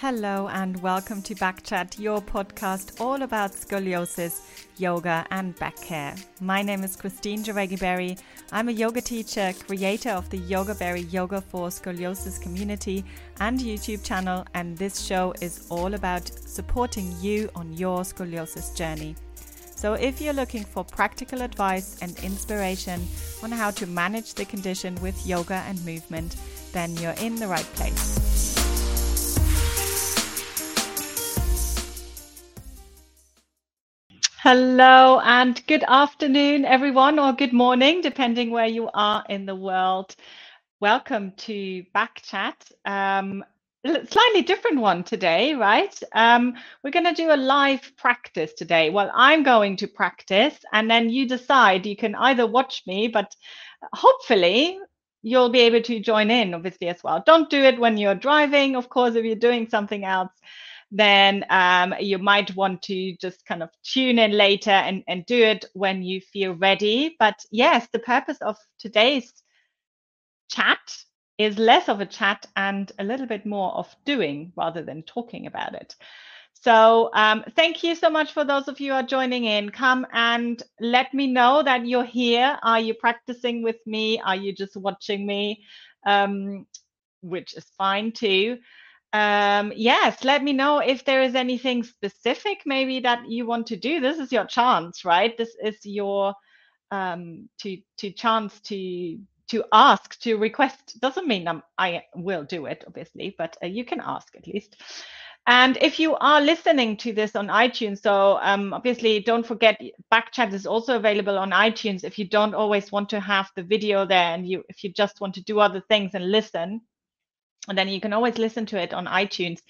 Hello and welcome to Backchat, your podcast all about scoliosis, yoga, and back care. My name is Christine Javegi Berry. I'm a yoga teacher, creator of the Yoga Berry Yoga for Scoliosis community and YouTube channel, and this show is all about supporting you on your scoliosis journey. So, if you're looking for practical advice and inspiration on how to manage the condition with yoga and movement, then you're in the right place. Hello and good afternoon, everyone, or good morning, depending where you are in the world. Welcome to Backchat. Um, slightly different one today, right? Um, we're going to do a live practice today. Well, I'm going to practice, and then you decide. You can either watch me, but hopefully you'll be able to join in, obviously, as well. Don't do it when you're driving, of course, if you're doing something else then um, you might want to just kind of tune in later and, and do it when you feel ready. But yes, the purpose of today's chat is less of a chat and a little bit more of doing rather than talking about it. So um, thank you so much for those of you who are joining in. Come and let me know that you're here. Are you practicing with me? Are you just watching me? Um, which is fine too um, yes, let me know if there is anything specific maybe that you want to do. This is your chance, right? This is your um, to to chance to to ask to request. Doesn't mean I'm, I will do it, obviously, but uh, you can ask at least. And if you are listening to this on iTunes, so um, obviously don't forget Backchat is also available on iTunes. If you don't always want to have the video there, and you if you just want to do other things and listen, and then you can always listen to it on iTunes.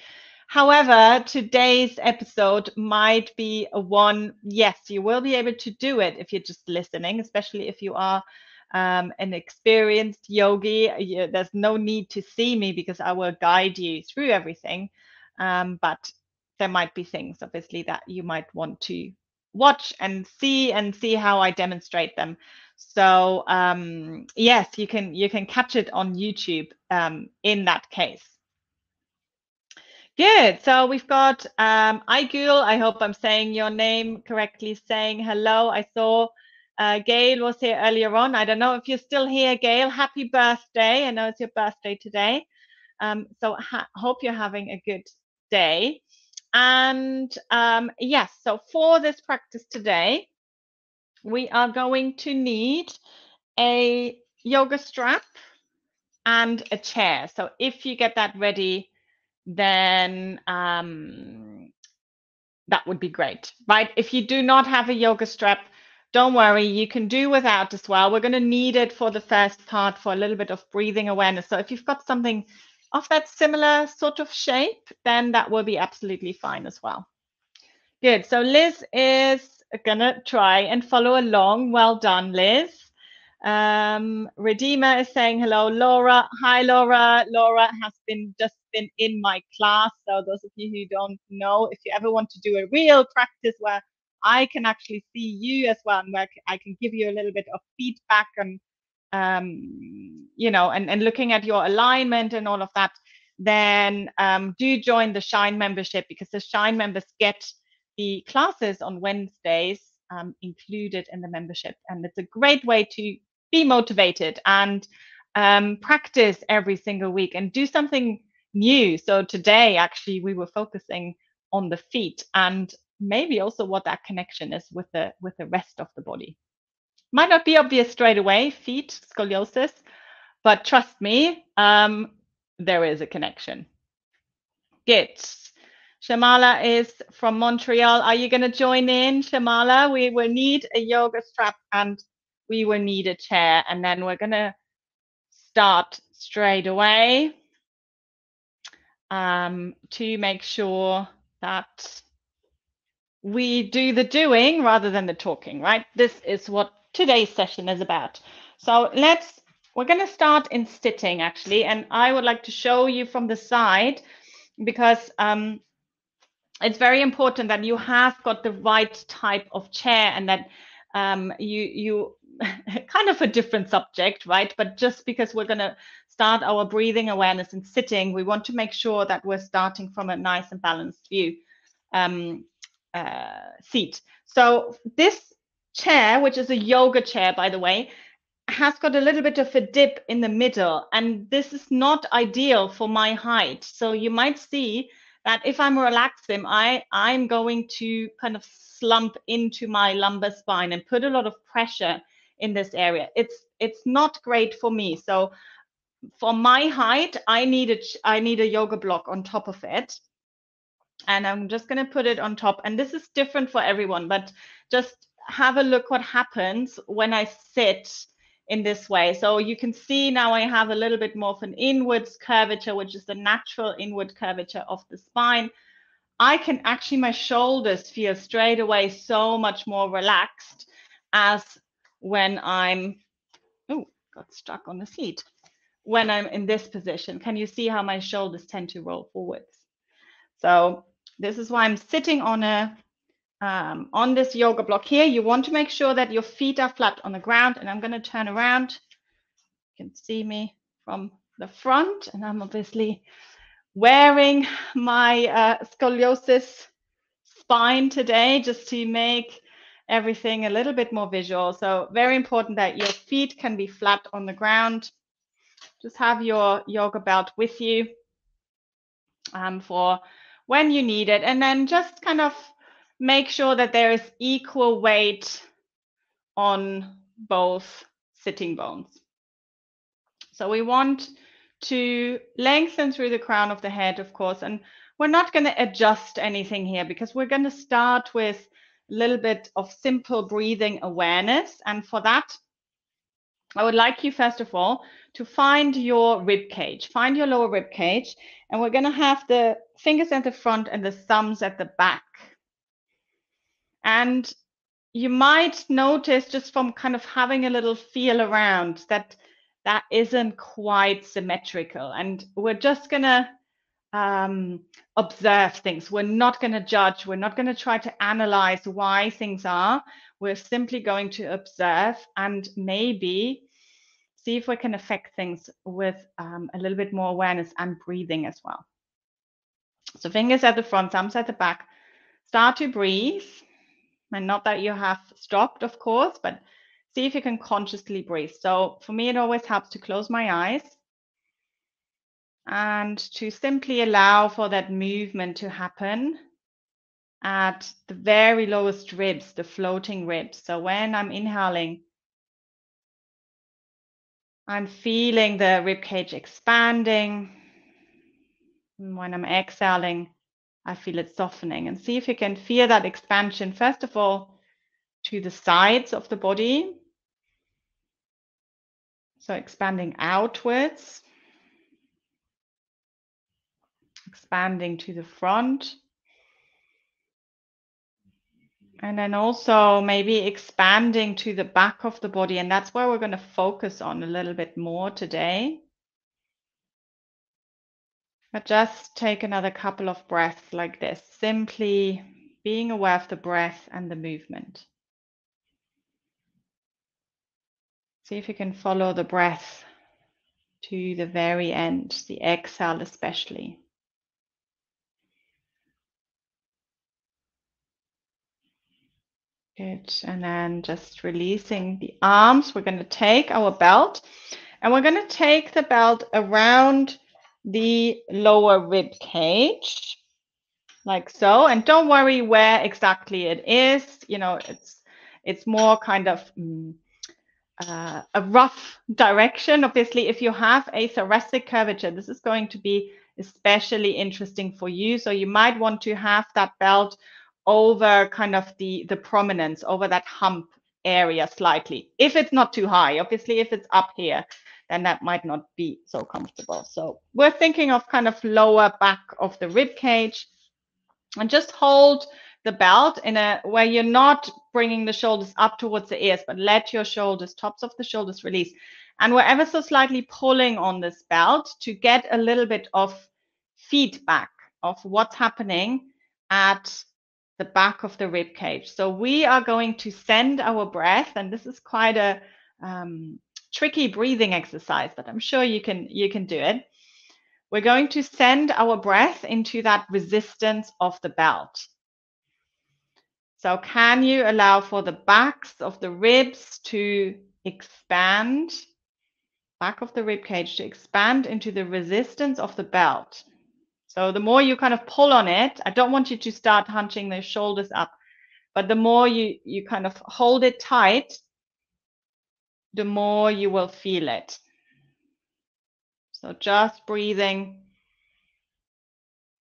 However, today's episode might be a one, yes, you will be able to do it if you're just listening, especially if you are um, an experienced yogi. You, there's no need to see me because I will guide you through everything. Um, but there might be things, obviously, that you might want to watch and see and see how I demonstrate them. So um, yes, you can you can catch it on YouTube um, in that case. Good. So we've got um, Aigul. I hope I'm saying your name correctly. Saying hello. I saw uh, Gail was here earlier on. I don't know if you're still here, Gail. Happy birthday! I know it's your birthday today. Um, so ha- hope you're having a good day. And um, yes, so for this practice today, we are going to need a yoga strap and a chair. So if you get that ready, then um, that would be great, right? If you do not have a yoga strap, don't worry, you can do without as well. We're going to need it for the first part for a little bit of breathing awareness. So if you've got something of that similar sort of shape, then that will be absolutely fine as well. Good. So Liz is gonna try and follow along. Well done, Liz. Um, Redeemer is saying hello, Laura. Hi, Laura. Laura has been just been in my class. So those of you who don't know, if you ever want to do a real practice where I can actually see you as well, and where I can give you a little bit of feedback and um, you know, and, and looking at your alignment and all of that, then um, do join the Shine membership because the Shine members get the classes on Wednesdays um, included in the membership. And it's a great way to be motivated and um, practice every single week and do something new. So today, actually, we were focusing on the feet and maybe also what that connection is with the with the rest of the body. Might not be obvious straight away, feet, scoliosis, but trust me, um, there is a connection. Good. Shamala is from Montreal. Are you going to join in, Shamala? We will need a yoga strap and we will need a chair. And then we're going to start straight away um, to make sure that we do the doing rather than the talking, right? This is what today's session is about. So let's, we're going to start in sitting actually. And I would like to show you from the side because um, it's very important that you have got the right type of chair and that um, you you kind of a different subject, right? But just because we're going to start our breathing awareness and sitting, we want to make sure that we're starting from a nice and balanced view um, uh, seat. So this chair, which is a yoga chair, by the way, has got a little bit of a dip in the middle, and this is not ideal for my height. So you might see that if I'm relaxing, I I'm going to kind of slump into my lumbar spine and put a lot of pressure in this area. It's it's not great for me. So for my height, I need a I need a yoga block on top of it. And I'm just going to put it on top. And this is different for everyone, but just have a look what happens when I sit in this way. So you can see now I have a little bit more of an inwards curvature, which is the natural inward curvature of the spine. I can actually, my shoulders feel straight away so much more relaxed as when I'm, oh, got stuck on the seat. When I'm in this position, can you see how my shoulders tend to roll forwards? So this is why I'm sitting on a um, on this yoga block here. You want to make sure that your feet are flat on the ground. And I'm going to turn around. You can see me from the front, and I'm obviously wearing my uh, scoliosis spine today just to make everything a little bit more visual. So very important that your feet can be flat on the ground. Just have your yoga belt with you um, for when you need it. And then just kind of make sure that there is equal weight on both sitting bones. So we want to lengthen through the crown of the head, of course, and we're not going to adjust anything here because we're going to start with a little bit of simple breathing awareness. And for that, I would like you, first of all, to find your rib cage, find your lower rib cage, and we're going to have the fingers at the front and the thumbs at the back. And you might notice just from kind of having a little feel around that that isn't quite symmetrical. And we're just going to um, observe things. We're not going to judge. We're not going to try to analyze why things are. We're simply going to observe and maybe see if we can affect things with um, a little bit more awareness and breathing as well. So fingers at the front, thumbs at the back. Start to breathe. And not that you have stopped, of course, but see if you can consciously breathe. So for me, it always helps to close my eyes and to simply allow for that movement to happen at the very lowest ribs, the floating ribs. So when I'm inhaling, I'm feeling the rib cage expanding. And when I'm exhaling, I feel it softening. And see if you can feel that expansion, first of all, to the sides of the body. So expanding outwards expanding to the front. And then also maybe expanding to the back of the body. And that's where we're going to focus on a little bit more today. Just take another couple of breaths like this, simply being aware of the breath and the movement. See if you can follow the breath to the very end, the exhale especially. Good. And then just releasing the arms. We're going to take our belt and we're going to take the belt around the lower rib cage like so. And don't worry where exactly it is. You know, it's it's more kind of mm, uh, a rough direction. Obviously, if you have a thoracic curvature, this is going to be especially interesting for you. So you might want to have that belt over kind of the the prominence over that hump area slightly if it's not too high obviously if it's up here then that might not be so comfortable so we're thinking of kind of lower back of the rib cage and just hold the belt in a where you're not bringing the shoulders up towards the ears but let your shoulders tops of the shoulders release and we're ever so slightly pulling on this belt to get a little bit of feedback of what's happening at the back of the rib cage. So we are going to send our breath, and this is quite a um, tricky breathing exercise, but I'm sure you can you can do it. We're going to send our breath into that resistance of the belt. So can you allow for the backs of the ribs to expand, back of the rib cage to expand into the resistance of the belt? So the more you kind of pull on it, I don't want you to start hunching the shoulders up, but the more you, you kind of hold it tight, the more you will feel it. So just breathing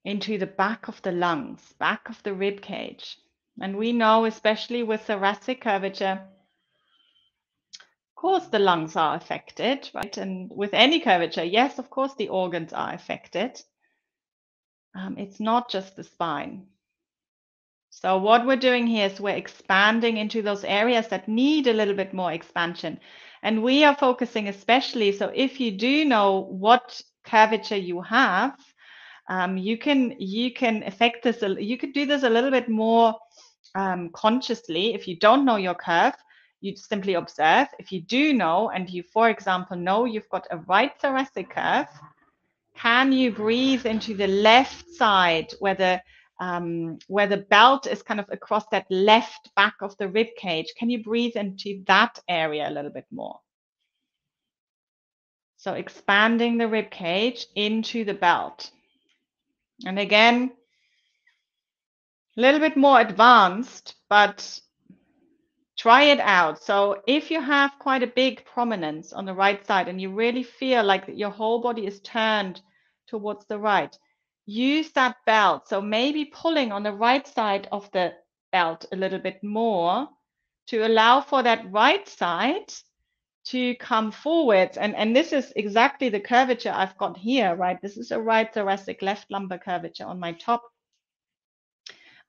into the back of the lungs, back of the rib cage. And we know, especially with thoracic curvature, of course the lungs are affected, right? And with any curvature, yes, of course the organs are affected. Um, it's not just the spine. So what we're doing here is we're expanding into those areas that need a little bit more expansion. And we are focusing especially, so if you do know what curvature you have, um, you can you can affect this, you could do this a little bit more um, consciously. If you don't know your curve, you simply observe. If you do know, and you, for example, know you've got a right thoracic curve, can you breathe into the left side where the um, where the belt is kind of across that left back of the rib cage? Can you breathe into that area a little bit more? So expanding the rib cage into the belt. And again, a little bit more advanced, but try it out. So if you have quite a big prominence on the right side and you really feel like your whole body is turned towards the right, use that belt. So maybe pulling on the right side of the belt a little bit more to allow for that right side to come forwards. And, and this is exactly the curvature I've got here, right? This is a right thoracic left lumbar curvature on my top.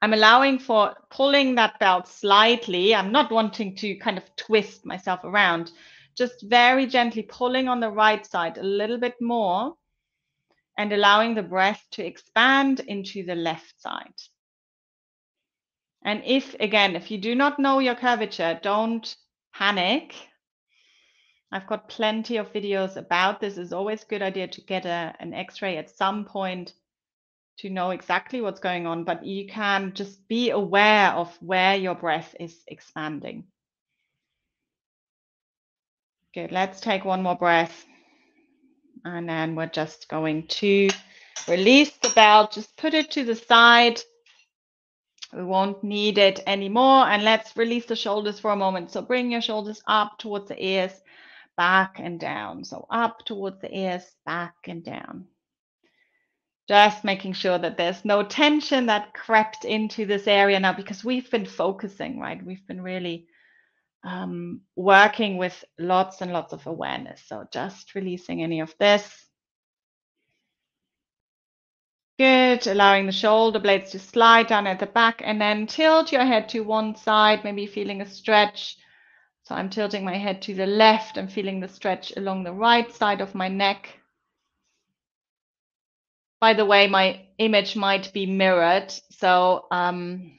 I'm allowing for pulling that belt slightly. I'm not wanting to kind of twist myself around, just very gently pulling on the right side a little bit more and allowing the breath to expand into the left side. And if, again, if you do not know your curvature, don't panic. I've got plenty of videos about this. It's always a good idea to get a, an x-ray at some point to know exactly what's going on, but you can just be aware of where your breath is expanding. Good, let's take one more breath. And then we're just going to release the belt, just put it to the side. We won't need it anymore. And let's release the shoulders for a moment. So bring your shoulders up towards the ears, back and down. So up towards the ears, back and down. Just making sure that there's no tension that crept into this area now because we've been focusing, right? We've been really um, working with lots and lots of awareness. So just releasing any of this. Good, allowing the shoulder blades to slide down at the back and then tilt your head to one side, maybe feeling a stretch. So I'm tilting my head to the left and feeling the stretch along the right side of my neck. By the way, my image might be mirrored. So um,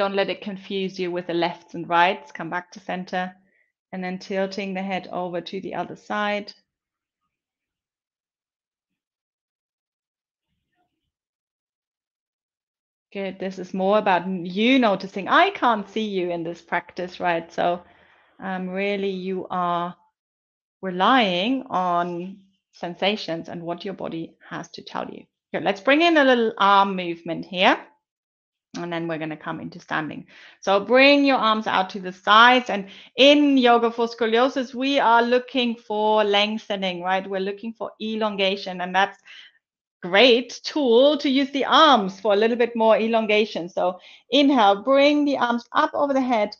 don't let it confuse you with the lefts and rights. Come back to center and then tilting the head over to the other side. Good. This is more about you noticing. I can't see you in this practice, right? So um, really you are relying on sensations and what your body has to tell you. Let's bring in a little arm movement here and then we're going to come into standing. So bring your arms out to the sides. And in yoga for scoliosis, we are looking for lengthening, right? We're looking for elongation. And that's great tool to use the arms for a little bit more elongation. So inhale, bring the arms up over the head.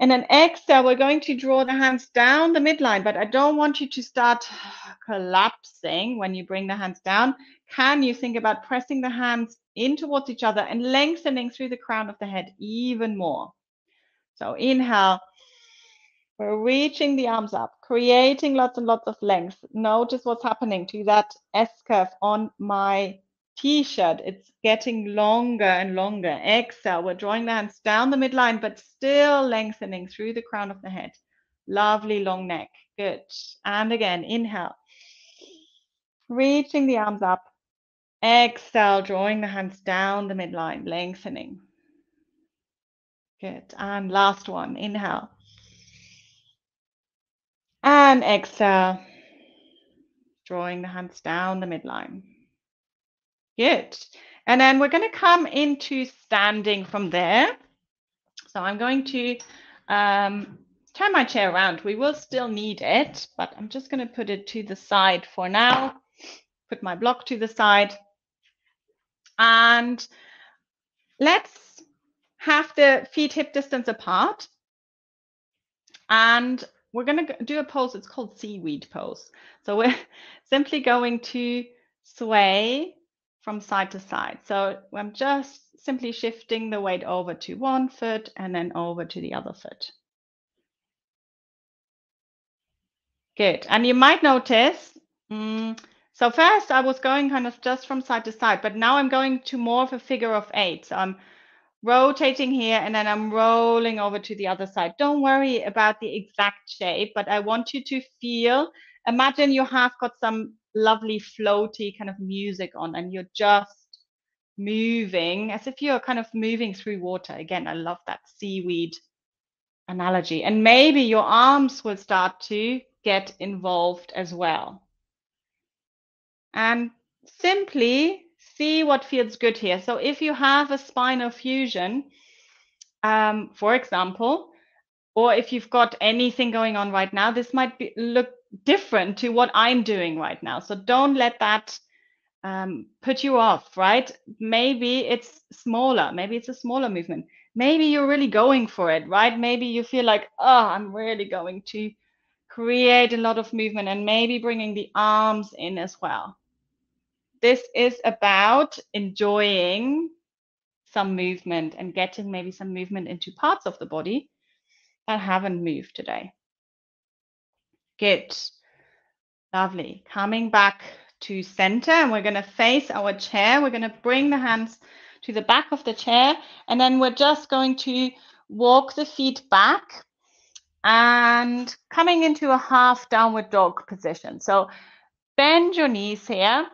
And then exhale, we're going to draw the hands down the midline, but I don't want you to start collapsing when you bring the hands down. Can you think about pressing the hands in towards each other and lengthening through the crown of the head even more. So inhale, we're reaching the arms up, creating lots and lots of length. Notice what's happening to that S curve on my t-shirt. It's getting longer and longer. Exhale, we're drawing the hands down the midline, but still lengthening through the crown of the head. Lovely long neck. Good. And again, inhale. Reaching the arms up. Exhale, drawing the hands down the midline, lengthening. Good. And last one. Inhale. And exhale. Drawing the hands down the midline. Good. And then we're going to come into standing from there. So I'm going to um, turn my chair around. We will still need it, but I'm just going to put it to the side for now. Put my block to the side. And let's have the feet hip distance apart. And we're going to do a pose. It's called seaweed pose. So we're simply going to sway from side to side. So I'm just simply shifting the weight over to one foot and then over to the other foot. Good. And you might notice, mm, so first I was going kind of just from side to side, but now I'm going to more of a figure of eight. So I'm rotating here and then I'm rolling over to the other side. Don't worry about the exact shape, but I want you to feel, imagine you have got some lovely floaty kind of music on and you're just moving as if you're kind of moving through water. Again, I love that seaweed analogy. And maybe your arms will start to get involved as well. And simply see what feels good here. So if you have a spinal fusion, um, for example, or if you've got anything going on right now, this might be, look different to what I'm doing right now. So don't let that um, put you off, right? Maybe it's smaller. Maybe it's a smaller movement. Maybe you're really going for it, right? Maybe you feel like, oh, I'm really going to create a lot of movement and maybe bringing the arms in as well. This is about enjoying some movement and getting maybe some movement into parts of the body that haven't moved today. Good. Lovely. Coming back to center and we're going to face our chair. We're going to bring the hands to the back of the chair and then we're just going to walk the feet back and coming into a half downward dog position. So bend your knees here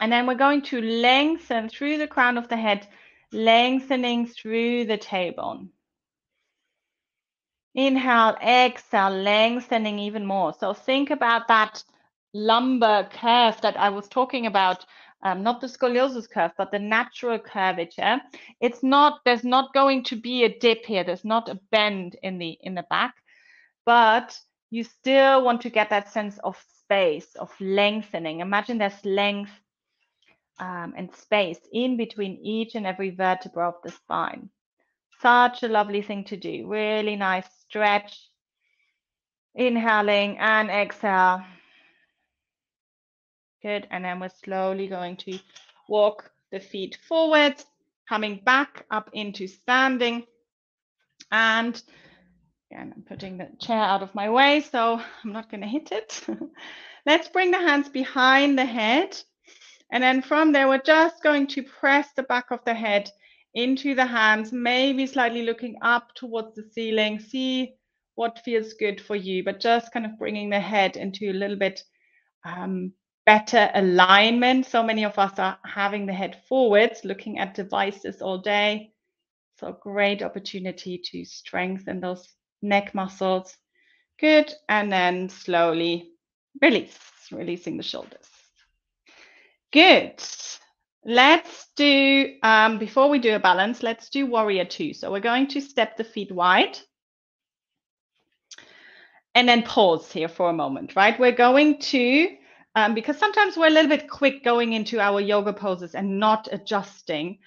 and then we're going to lengthen through the crown of the head, lengthening through the tailbone. Inhale, exhale, lengthening even more. So think about that lumbar curve that I was talking about, um, not the scoliosis curve, but the natural curvature. It's not, there's not going to be a dip here. There's not a bend in the, in the back, but you still want to get that sense of space, of lengthening. Imagine there's length um, and space in between each and every vertebra of the spine. Such a lovely thing to do. Really nice stretch. Inhaling and exhale. Good. And then we're slowly going to walk the feet forward, coming back up into standing. And again, I'm putting the chair out of my way, so I'm not going to hit it. Let's bring the hands behind the head. And then from there, we're just going to press the back of the head into the hands, maybe slightly looking up towards the ceiling. See what feels good for you, but just kind of bringing the head into a little bit um, better alignment. So many of us are having the head forwards, looking at devices all day. So great opportunity to strengthen those neck muscles. Good. And then slowly release, releasing the shoulders. Good. Let's do, um, before we do a balance, let's do warrior two. So we're going to step the feet wide and then pause here for a moment, right? We're going to um, because sometimes we're a little bit quick going into our yoga poses and not adjusting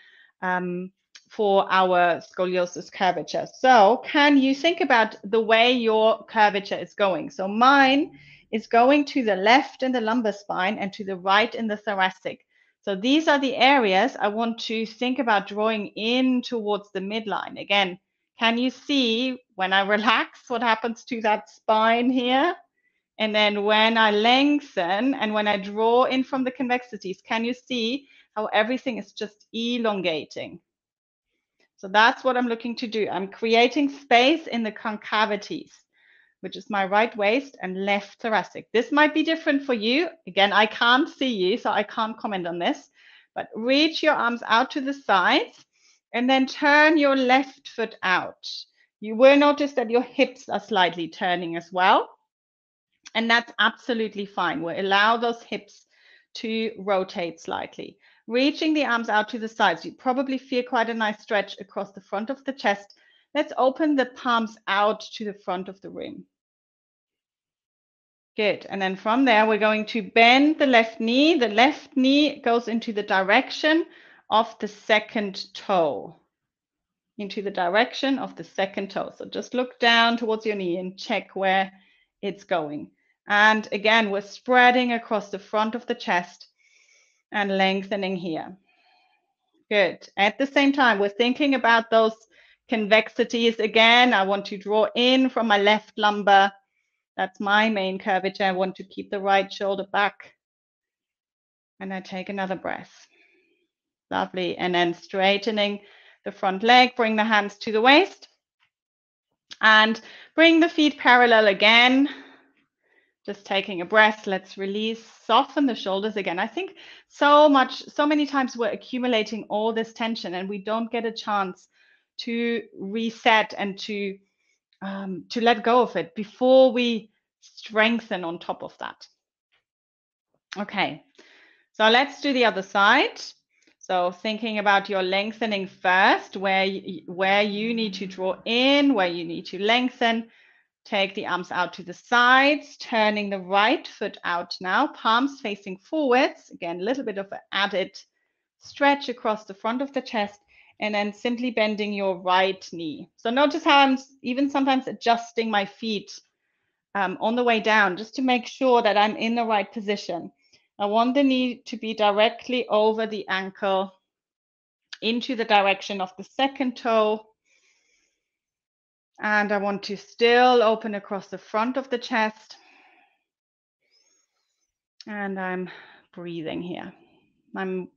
um, for our scoliosis curvature. So can you think about the way your curvature is going? So mine is going to the left in the lumbar spine and to the right in the thoracic. So these are the areas I want to think about drawing in towards the midline. Again, can you see when I relax what happens to that spine here? And then when I lengthen and when I draw in from the convexities, can you see how everything is just elongating? So that's what I'm looking to do. I'm creating space in the concavities. Which is my right waist, and left thoracic. This might be different for you. Again, I can't see you, so I can't comment on this, but reach your arms out to the sides and then turn your left foot out. You will notice that your hips are slightly turning as well. And that's absolutely fine. We'll allow those hips to rotate slightly. Reaching the arms out to the sides, you probably feel quite a nice stretch across the front of the chest. Let's open the palms out to the front of the room. Good. And then from there, we're going to bend the left knee. The left knee goes into the direction of the second toe. Into the direction of the second toe. So just look down towards your knee and check where it's going. And again, we're spreading across the front of the chest and lengthening here. Good. At the same time, we're thinking about those convexities again. I want to draw in from my left lumbar. That's my main curvature. I want to keep the right shoulder back. And I take another breath. Lovely. And then straightening the front leg, bring the hands to the waist. And bring the feet parallel again. Just taking a breath. Let's release, soften the shoulders again. I think so much, so many times we're accumulating all this tension and we don't get a chance to reset and to um, to let go of it before we strengthen on top of that. Okay, so let's do the other side. So thinking about your lengthening first, where you, where you need to draw in, where you need to lengthen. Take the arms out to the sides, turning the right foot out now, palms facing forwards. Again, a little bit of an added stretch across the front of the chest and then simply bending your right knee. So notice how I'm even sometimes adjusting my feet um, on the way down just to make sure that I'm in the right position. I want the knee to be directly over the ankle into the direction of the second toe. And I want to still open across the front of the chest. And I'm breathing here. I'm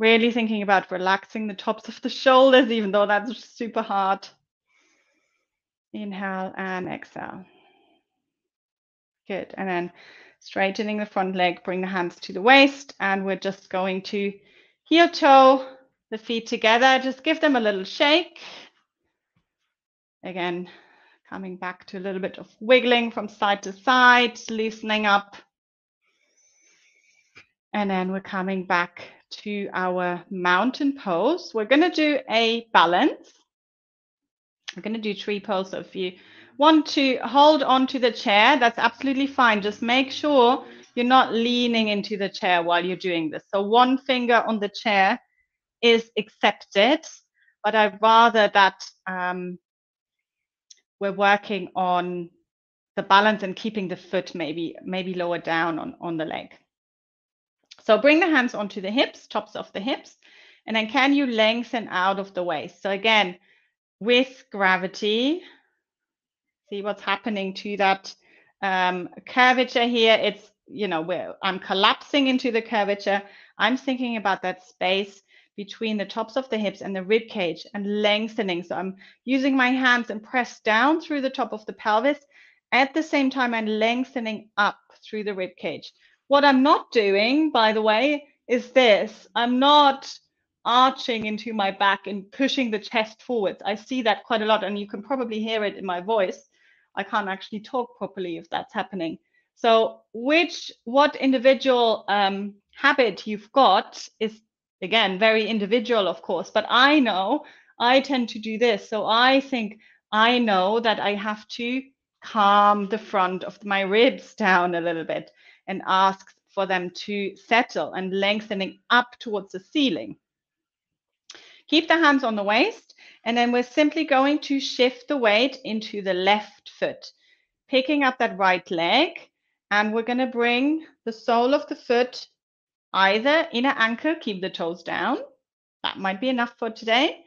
really thinking about relaxing the tops of the shoulders, even though that's super hard. Inhale and exhale. Good. And then straightening the front leg, bring the hands to the waist, and we're just going to heel toe the feet together. Just give them a little shake. Again, coming back to a little bit of wiggling from side to side, loosening up. And then we're coming back to our mountain pose. We're going to do a balance. We're going to do tree pose. So if you want to hold on to the chair, that's absolutely fine. Just make sure you're not leaning into the chair while you're doing this. So one finger on the chair is accepted, but I'd rather that um, we're working on the balance and keeping the foot maybe maybe lower down on, on the leg. So bring the hands onto the hips, tops of the hips, and then can you lengthen out of the waist? So again, with gravity, see what's happening to that um, curvature here. It's, you know, where I'm collapsing into the curvature. I'm thinking about that space between the tops of the hips and the rib cage and lengthening. So I'm using my hands and press down through the top of the pelvis. At the same time, I'm lengthening up through the rib cage. What I'm not doing, by the way, is this. I'm not arching into my back and pushing the chest forwards. I see that quite a lot, and you can probably hear it in my voice. I can't actually talk properly if that's happening. So, which what individual um, habit you've got is again very individual, of course. But I know I tend to do this, so I think I know that I have to calm the front of my ribs down a little bit and asks for them to settle and lengthening up towards the ceiling. Keep the hands on the waist, and then we're simply going to shift the weight into the left foot, picking up that right leg, and we're going to bring the sole of the foot either in an ankle, keep the toes down. That might be enough for today.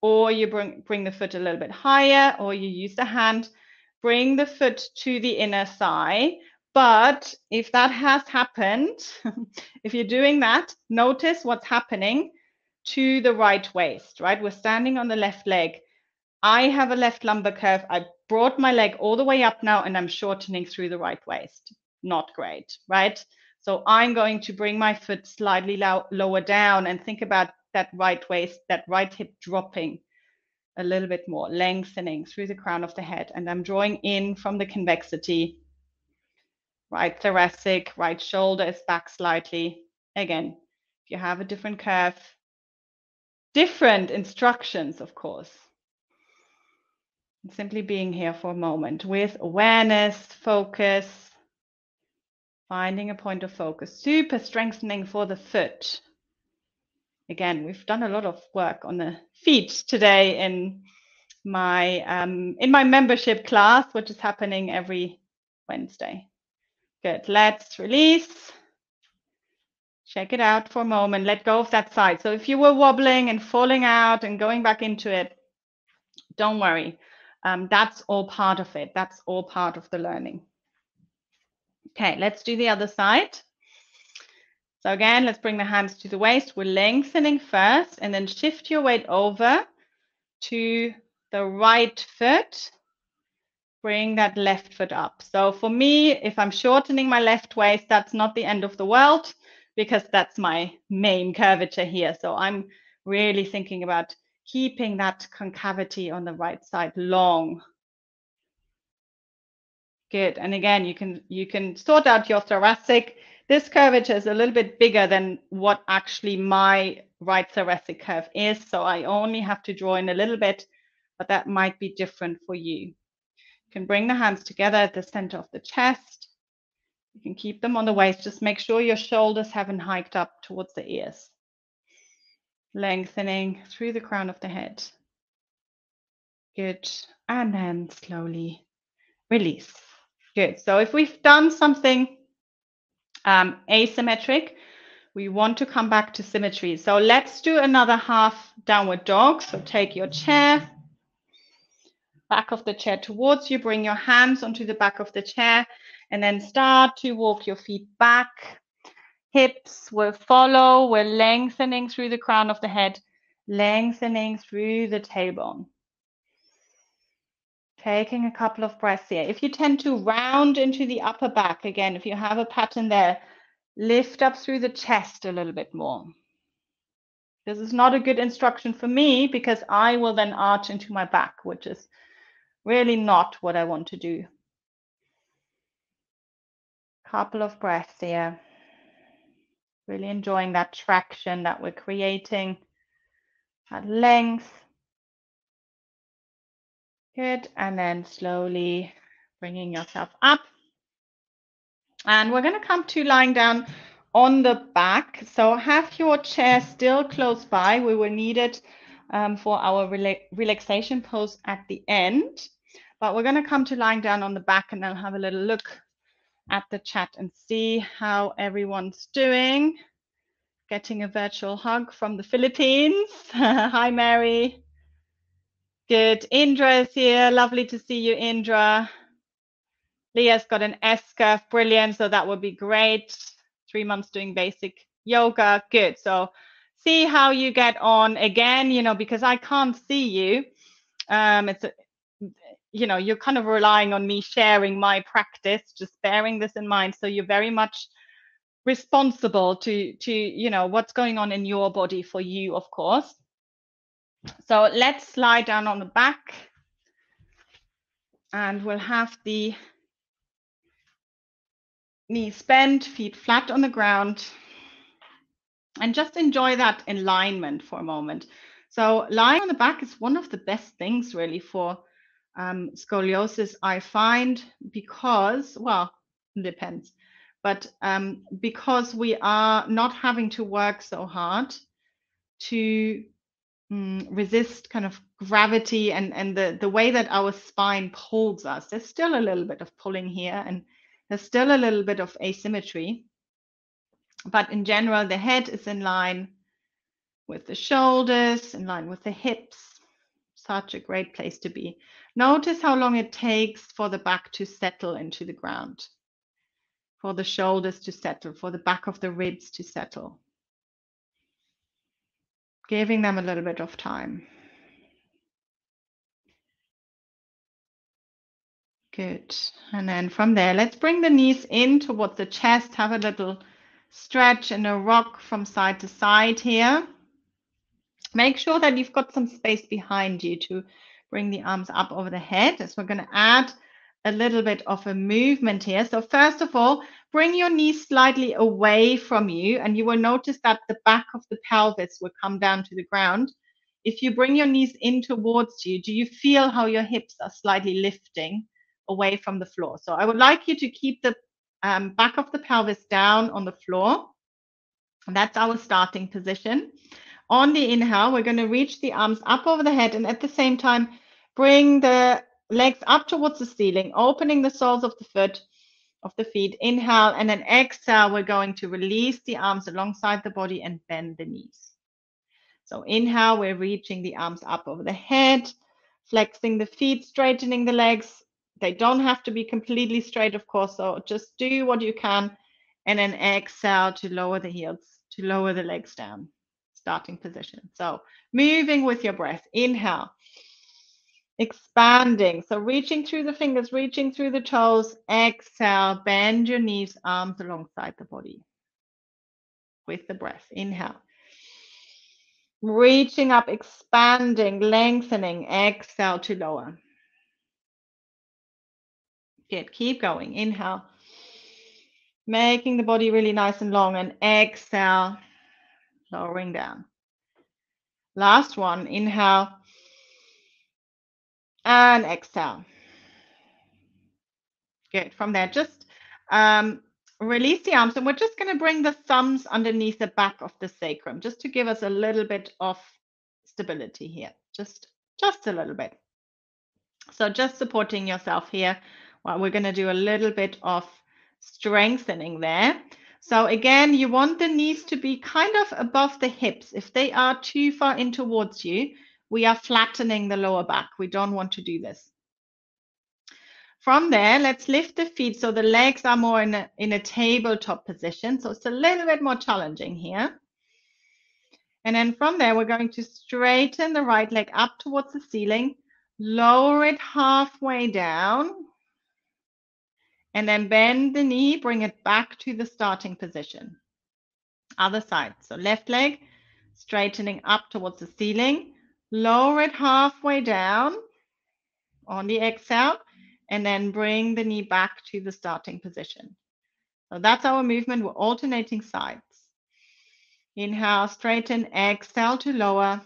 Or you bring, bring the foot a little bit higher, or you use the hand. Bring the foot to the inner thigh, but if that has happened, if you're doing that, notice what's happening to the right waist, right? We're standing on the left leg. I have a left lumbar curve. I brought my leg all the way up now and I'm shortening through the right waist. Not great, right? So I'm going to bring my foot slightly low, lower down and think about that right waist, that right hip dropping a little bit more, lengthening through the crown of the head. And I'm drawing in from the convexity. Right thoracic, right shoulder is back slightly. Again, if you have a different curve, different instructions, of course. Simply being here for a moment with awareness, focus, finding a point of focus, super strengthening for the foot. Again, we've done a lot of work on the feet today in my um, in my membership class, which is happening every Wednesday. Good. Let's release. Check it out for a moment. Let go of that side. So if you were wobbling and falling out and going back into it, don't worry. Um, that's all part of it. That's all part of the learning. Okay, let's do the other side. So again, let's bring the hands to the waist. We're lengthening first and then shift your weight over to the right foot. Bring that left foot up. So for me, if I'm shortening my left waist, that's not the end of the world because that's my main curvature here. So I'm really thinking about keeping that concavity on the right side long. Good. And again, you can you can sort out your thoracic. This curvature is a little bit bigger than what actually my right thoracic curve is. So I only have to draw in a little bit, but that might be different for you. Can bring the hands together at the center of the chest. You can keep them on the waist. Just make sure your shoulders haven't hiked up towards the ears. Lengthening through the crown of the head. Good. And then slowly release. Good. So if we've done something um, asymmetric, we want to come back to symmetry. So let's do another half downward dog. So take your chair, back of the chair towards you, bring your hands onto the back of the chair, and then start to walk your feet back. Hips will follow. We're lengthening through the crown of the head, lengthening through the tailbone. Taking a couple of breaths here. If you tend to round into the upper back, again, if you have a pattern there, lift up through the chest a little bit more. This is not a good instruction for me because I will then arch into my back, which is really not what I want to do. Couple of breaths here. Really enjoying that traction that we're creating, that length. Good. And then slowly bringing yourself up. And we're going to come to lying down on the back. So have your chair still close by. We will need it um, for our rela relaxation pose at the end. But we're going to come to lying down on the back and then have a little look at the chat and see how everyone's doing. Getting a virtual hug from the Philippines. Hi, Mary. Good. Indra is here. Lovely to see you, Indra. Leah's got an S curve. Brilliant. So that would be great. Three months doing basic yoga. Good. So see how you get on again, you know, because I can't see you. Um, it's, you know, you're kind of relying on me sharing my practice, just bearing this in mind. So you're very much responsible to, to, you know, what's going on in your body for you, of course. So let's lie down on the back and we'll have the knees bent, feet flat on the ground, and just enjoy that alignment for a moment. So lying on the back is one of the best things really for um, scoliosis, I find, because, well, it depends, but um, because we are not having to work so hard to mm, resist kind of gravity and, and the, the way that our spine pulls us. There's still a little bit of pulling here and there's still a little bit of asymmetry. But in general, the head is in line with the shoulders, in line with the hips. Such a great place to be. Notice how long it takes for the back to settle into the ground, for the shoulders to settle, for the back of the ribs to settle giving them a little bit of time. Good. And then from there, let's bring the knees in towards the chest. Have a little stretch and a rock from side to side here. Make sure that you've got some space behind you to bring the arms up over the head. As we're going to add a little bit of a movement here. So first of all, bring your knees slightly away from you and you will notice that the back of the pelvis will come down to the ground. If you bring your knees in towards you, do you feel how your hips are slightly lifting? away from the floor. So I would like you to keep the um, back of the pelvis down on the floor. That's our starting position. On the inhale, we're going to reach the arms up over the head and at the same time, bring the legs up towards the ceiling, opening the soles of the foot, of the feet. Inhale and then exhale, we're going to release the arms alongside the body and bend the knees. So inhale, we're reaching the arms up over the head, flexing the feet, straightening the legs, they don't have to be completely straight, of course. So just do what you can and then exhale to lower the heels, to lower the legs down. Starting position. So moving with your breath. Inhale. Expanding. So reaching through the fingers, reaching through the toes. Exhale. Bend your knees, arms alongside the body. With the breath. Inhale. Reaching up, expanding, lengthening. Exhale to lower. Good. Keep going. Inhale. Making the body really nice and long and exhale, lowering down. Last one. Inhale and exhale. Good. From there, just um, release the arms and we're just going to bring the thumbs underneath the back of the sacrum just to give us a little bit of stability here. Just, just a little bit. So just supporting yourself here well, we're going to do a little bit of strengthening there. So again, you want the knees to be kind of above the hips. If they are too far in towards you, we are flattening the lower back. We don't want to do this. From there, let's lift the feet so the legs are more in a, in a tabletop position. So it's a little bit more challenging here. And then from there, we're going to straighten the right leg up towards the ceiling, lower it halfway down, and then bend the knee, bring it back to the starting position. Other side. So left leg, straightening up towards the ceiling. Lower it halfway down on the exhale, and then bring the knee back to the starting position. So that's our movement. We're alternating sides. Inhale, straighten, exhale to lower,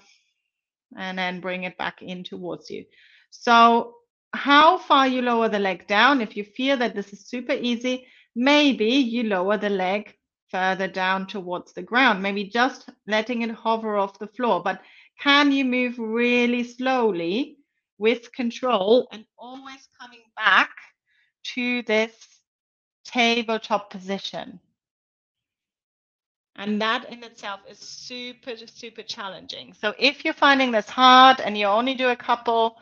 and then bring it back in towards you. So how far you lower the leg down. If you feel that this is super easy, maybe you lower the leg further down towards the ground, maybe just letting it hover off the floor. But can you move really slowly with control and always coming back to this tabletop position? And that in itself is super, super challenging. So if you're finding this hard and you only do a couple,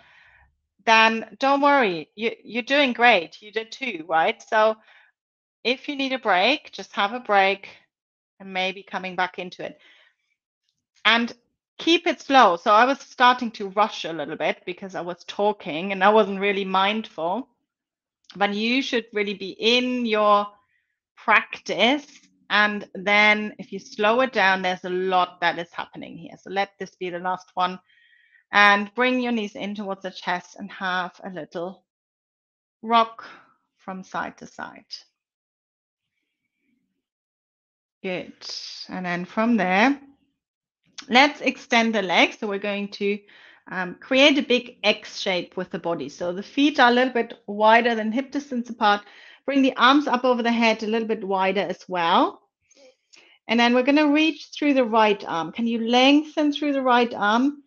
then don't worry. You, you're doing great. You did too, right? So if you need a break, just have a break and maybe coming back into it. And keep it slow. So I was starting to rush a little bit because I was talking and I wasn't really mindful. But you should really be in your practice. And then if you slow it down, there's a lot that is happening here. So let this be the last one and bring your knees in towards the chest and have a little rock from side to side. Good. And then from there, let's extend the legs. So we're going to um, create a big X shape with the body. So the feet are a little bit wider than hip distance apart. Bring the arms up over the head a little bit wider as well. And then we're going to reach through the right arm. Can you lengthen through the right arm?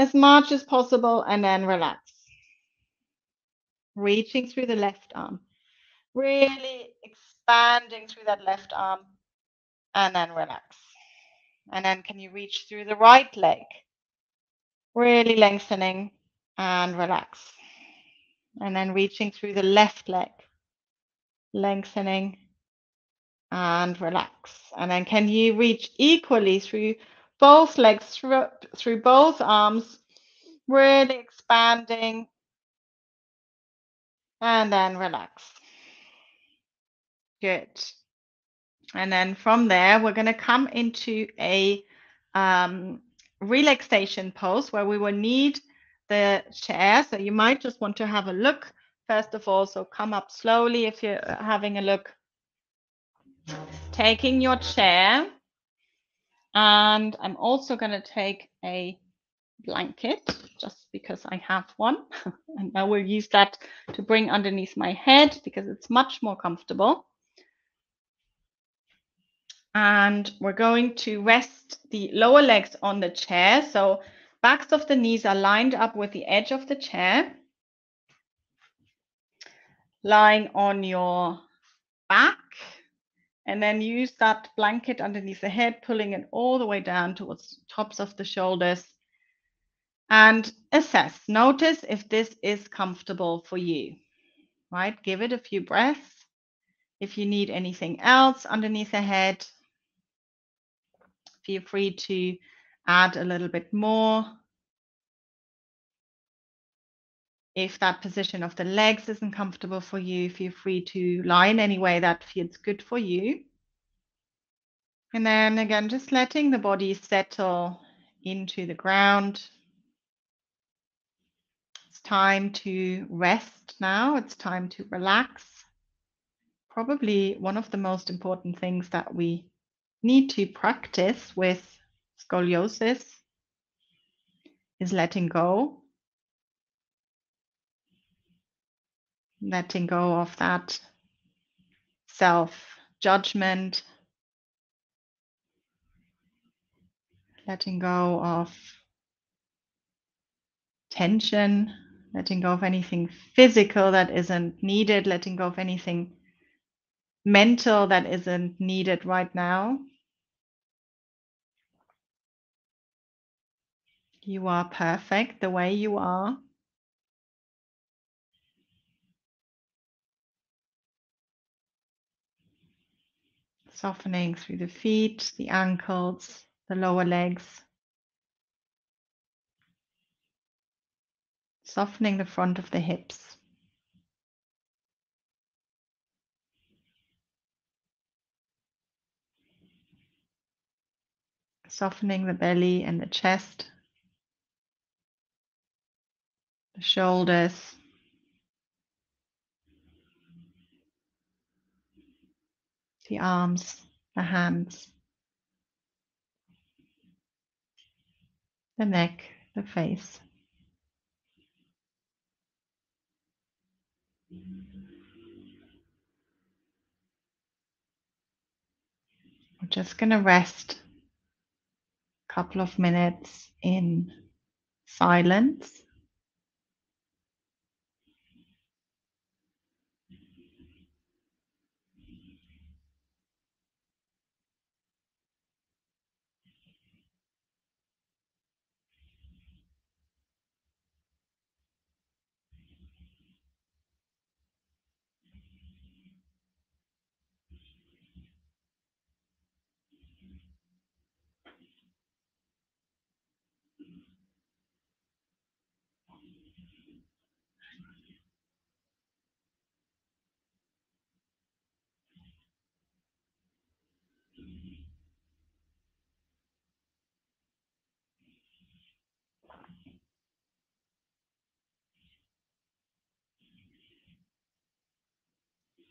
As much as possible and then relax. Reaching through the left arm. Really expanding through that left arm and then relax. And then can you reach through the right leg? Really lengthening and relax. And then reaching through the left leg, lengthening and relax. And then can you reach equally through both legs through, through both arms, really expanding And then relax. Good. And then from there, we're going to come into a um, relaxation pose where we will need the chair. So you might just want to have a look first of all. So come up slowly if you're having a look. Taking your chair. And I'm also going to take a blanket just because I have one. and I will use that to bring underneath my head because it's much more comfortable. And we're going to rest the lower legs on the chair. So backs of the knees are lined up with the edge of the chair. Lying on your back. And then use that blanket underneath the head, pulling it all the way down towards the tops of the shoulders. And assess. Notice if this is comfortable for you. Right? Give it a few breaths. If you need anything else underneath the head, feel free to add a little bit more. If that position of the legs isn't comfortable for you, feel free to lie in any way that feels good for you. And then again, just letting the body settle into the ground. It's time to rest now. It's time to relax. Probably one of the most important things that we need to practice with scoliosis is letting go. Letting go of that self judgment. Letting go of tension. Letting go of anything physical that isn't needed. Letting go of anything mental that isn't needed right now. You are perfect the way you are. Softening through the feet, the ankles, the lower legs. Softening the front of the hips. Softening the belly and the chest. the shoulders. The arms, the hands, the neck, the face. We're just going to rest a couple of minutes in silence.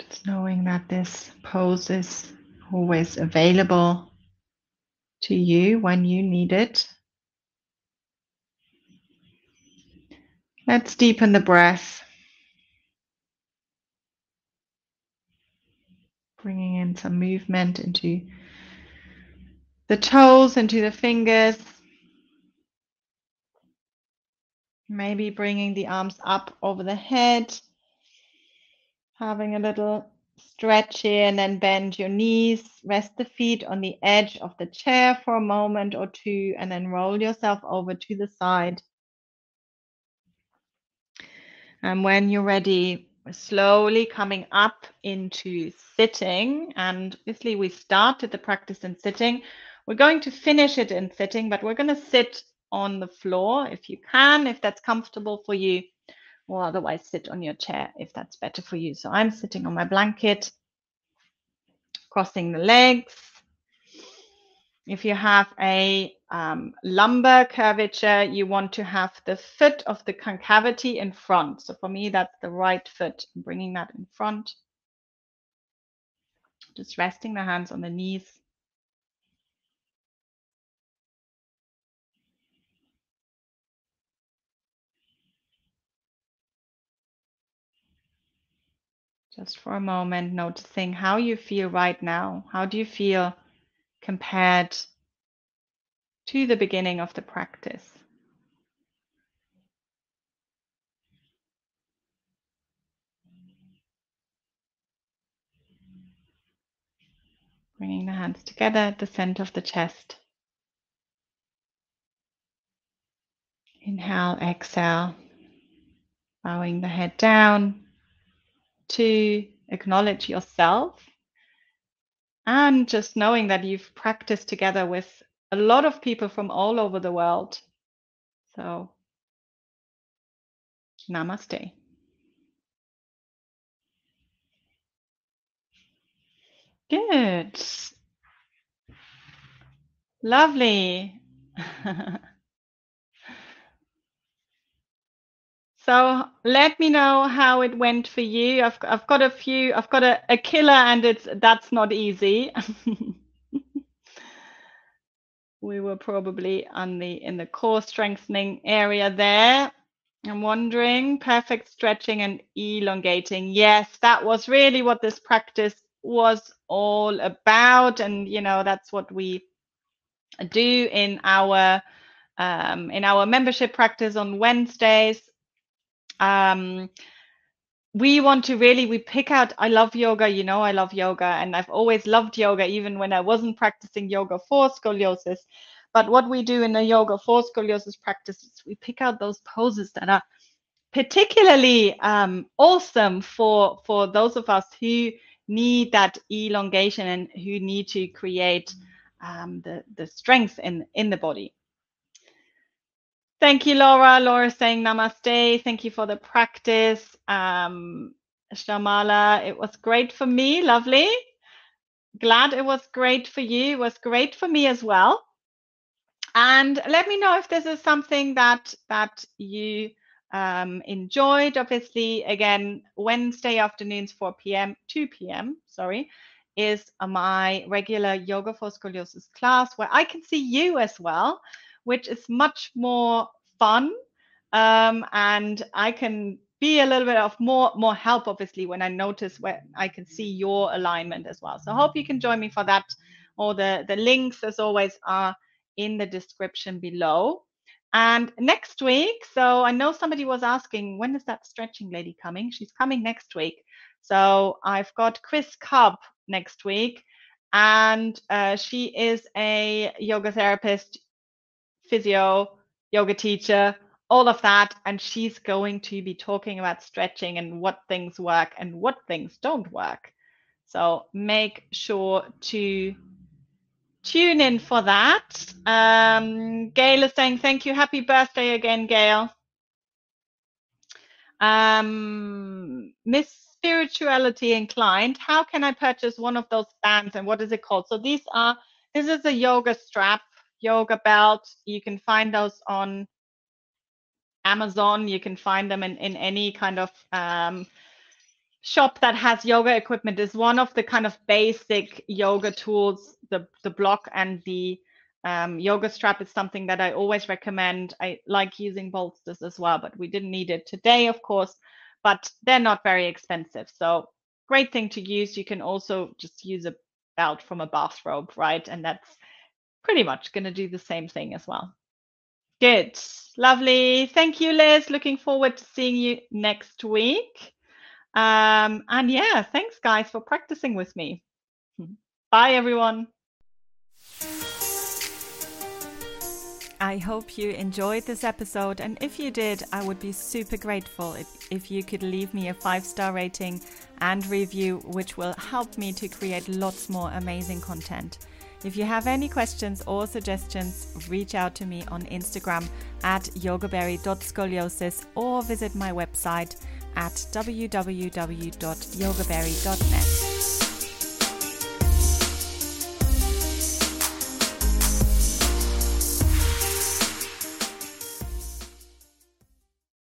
Just knowing that this pose is always available to you when you need it. Let's deepen the breath. Bringing in some movement into the toes, into the fingers. Maybe bringing the arms up over the head having a little stretch here and then bend your knees, rest the feet on the edge of the chair for a moment or two, and then roll yourself over to the side. And when you're ready, slowly coming up into sitting. And obviously, we started the practice in sitting. We're going to finish it in sitting, but we're going to sit on the floor if you can, if that's comfortable for you. or otherwise sit on your chair if that's better for you. So I'm sitting on my blanket, crossing the legs. If you have a um, lumbar curvature, you want to have the foot of the concavity in front. So for me, that's the right foot. I'm bringing that in front. Just resting the hands on the knees. Just for a moment, noticing how you feel right now. How do you feel compared to the beginning of the practice? Bringing the hands together at the center of the chest. Inhale, exhale, bowing the head down to acknowledge yourself and just knowing that you've practiced together with a lot of people from all over the world. So, namaste. Good. Lovely. so let me know how it went for you. I've I've got a few. I've got a, a killer, and it's that's not easy. we were probably on the in the core strengthening area there. I'm wondering perfect stretching and elongating. Yes, that was really what this practice was all about and you know that's what we do in our um, in our membership practice on wednesdays um, we want to really we pick out i love yoga you know i love yoga and i've always loved yoga even when i wasn't practicing yoga for scoliosis but what we do in the yoga for scoliosis practice is we pick out those poses that are particularly um, awesome for for those of us who need that elongation and who need to create um, the, the strength in, in the body. Thank you, Laura. Laura saying namaste. Thank you for the practice. Um, Shamala, it was great for me. Lovely. Glad it was great for you. It was great for me as well. And let me know if this is something that that you um, enjoyed. Obviously, again, Wednesday afternoons, 4 p.m., 2 p.m., sorry, is my regular Yoga for Scoliosis class where I can see you as well, which is much more fun. Um, and I can be a little bit of more more help obviously when I notice where I can see your alignment as well. So I hope you can join me for that. All the the links as always are in the description below. And next week, so I know somebody was asking, when is that stretching lady coming? She's coming next week. So I've got Chris Cobb next week, and uh, she is a yoga therapist, physio, yoga teacher, all of that. And she's going to be talking about stretching and what things work and what things don't work. So make sure to tune in for that. Um, Gail is saying, thank you. Happy birthday again, Gail. Um, Miss Spirituality Inclined, how can I purchase one of those bands and what is it called? So these are, this is a yoga strap, yoga belt. You can find those on Amazon. You can find them in, in any kind of um, shop that has yoga equipment is one of the kind of basic yoga tools. The the block and the um, yoga strap is something that I always recommend. I like using bolsters as well, but we didn't need it today, of course. But they're not very expensive, so great thing to use. You can also just use a belt from a bathrobe, right? And that's pretty much going to do the same thing as well. Good, lovely. Thank you, Liz. Looking forward to seeing you next week. Um, and yeah, thanks guys for practicing with me. Bye everyone. I hope you enjoyed this episode, and if you did, I would be super grateful if, if you could leave me a five star rating and review, which will help me to create lots more amazing content. If you have any questions or suggestions, reach out to me on Instagram at yogaberry.scoliosis or visit my website at www.yogaberry.net.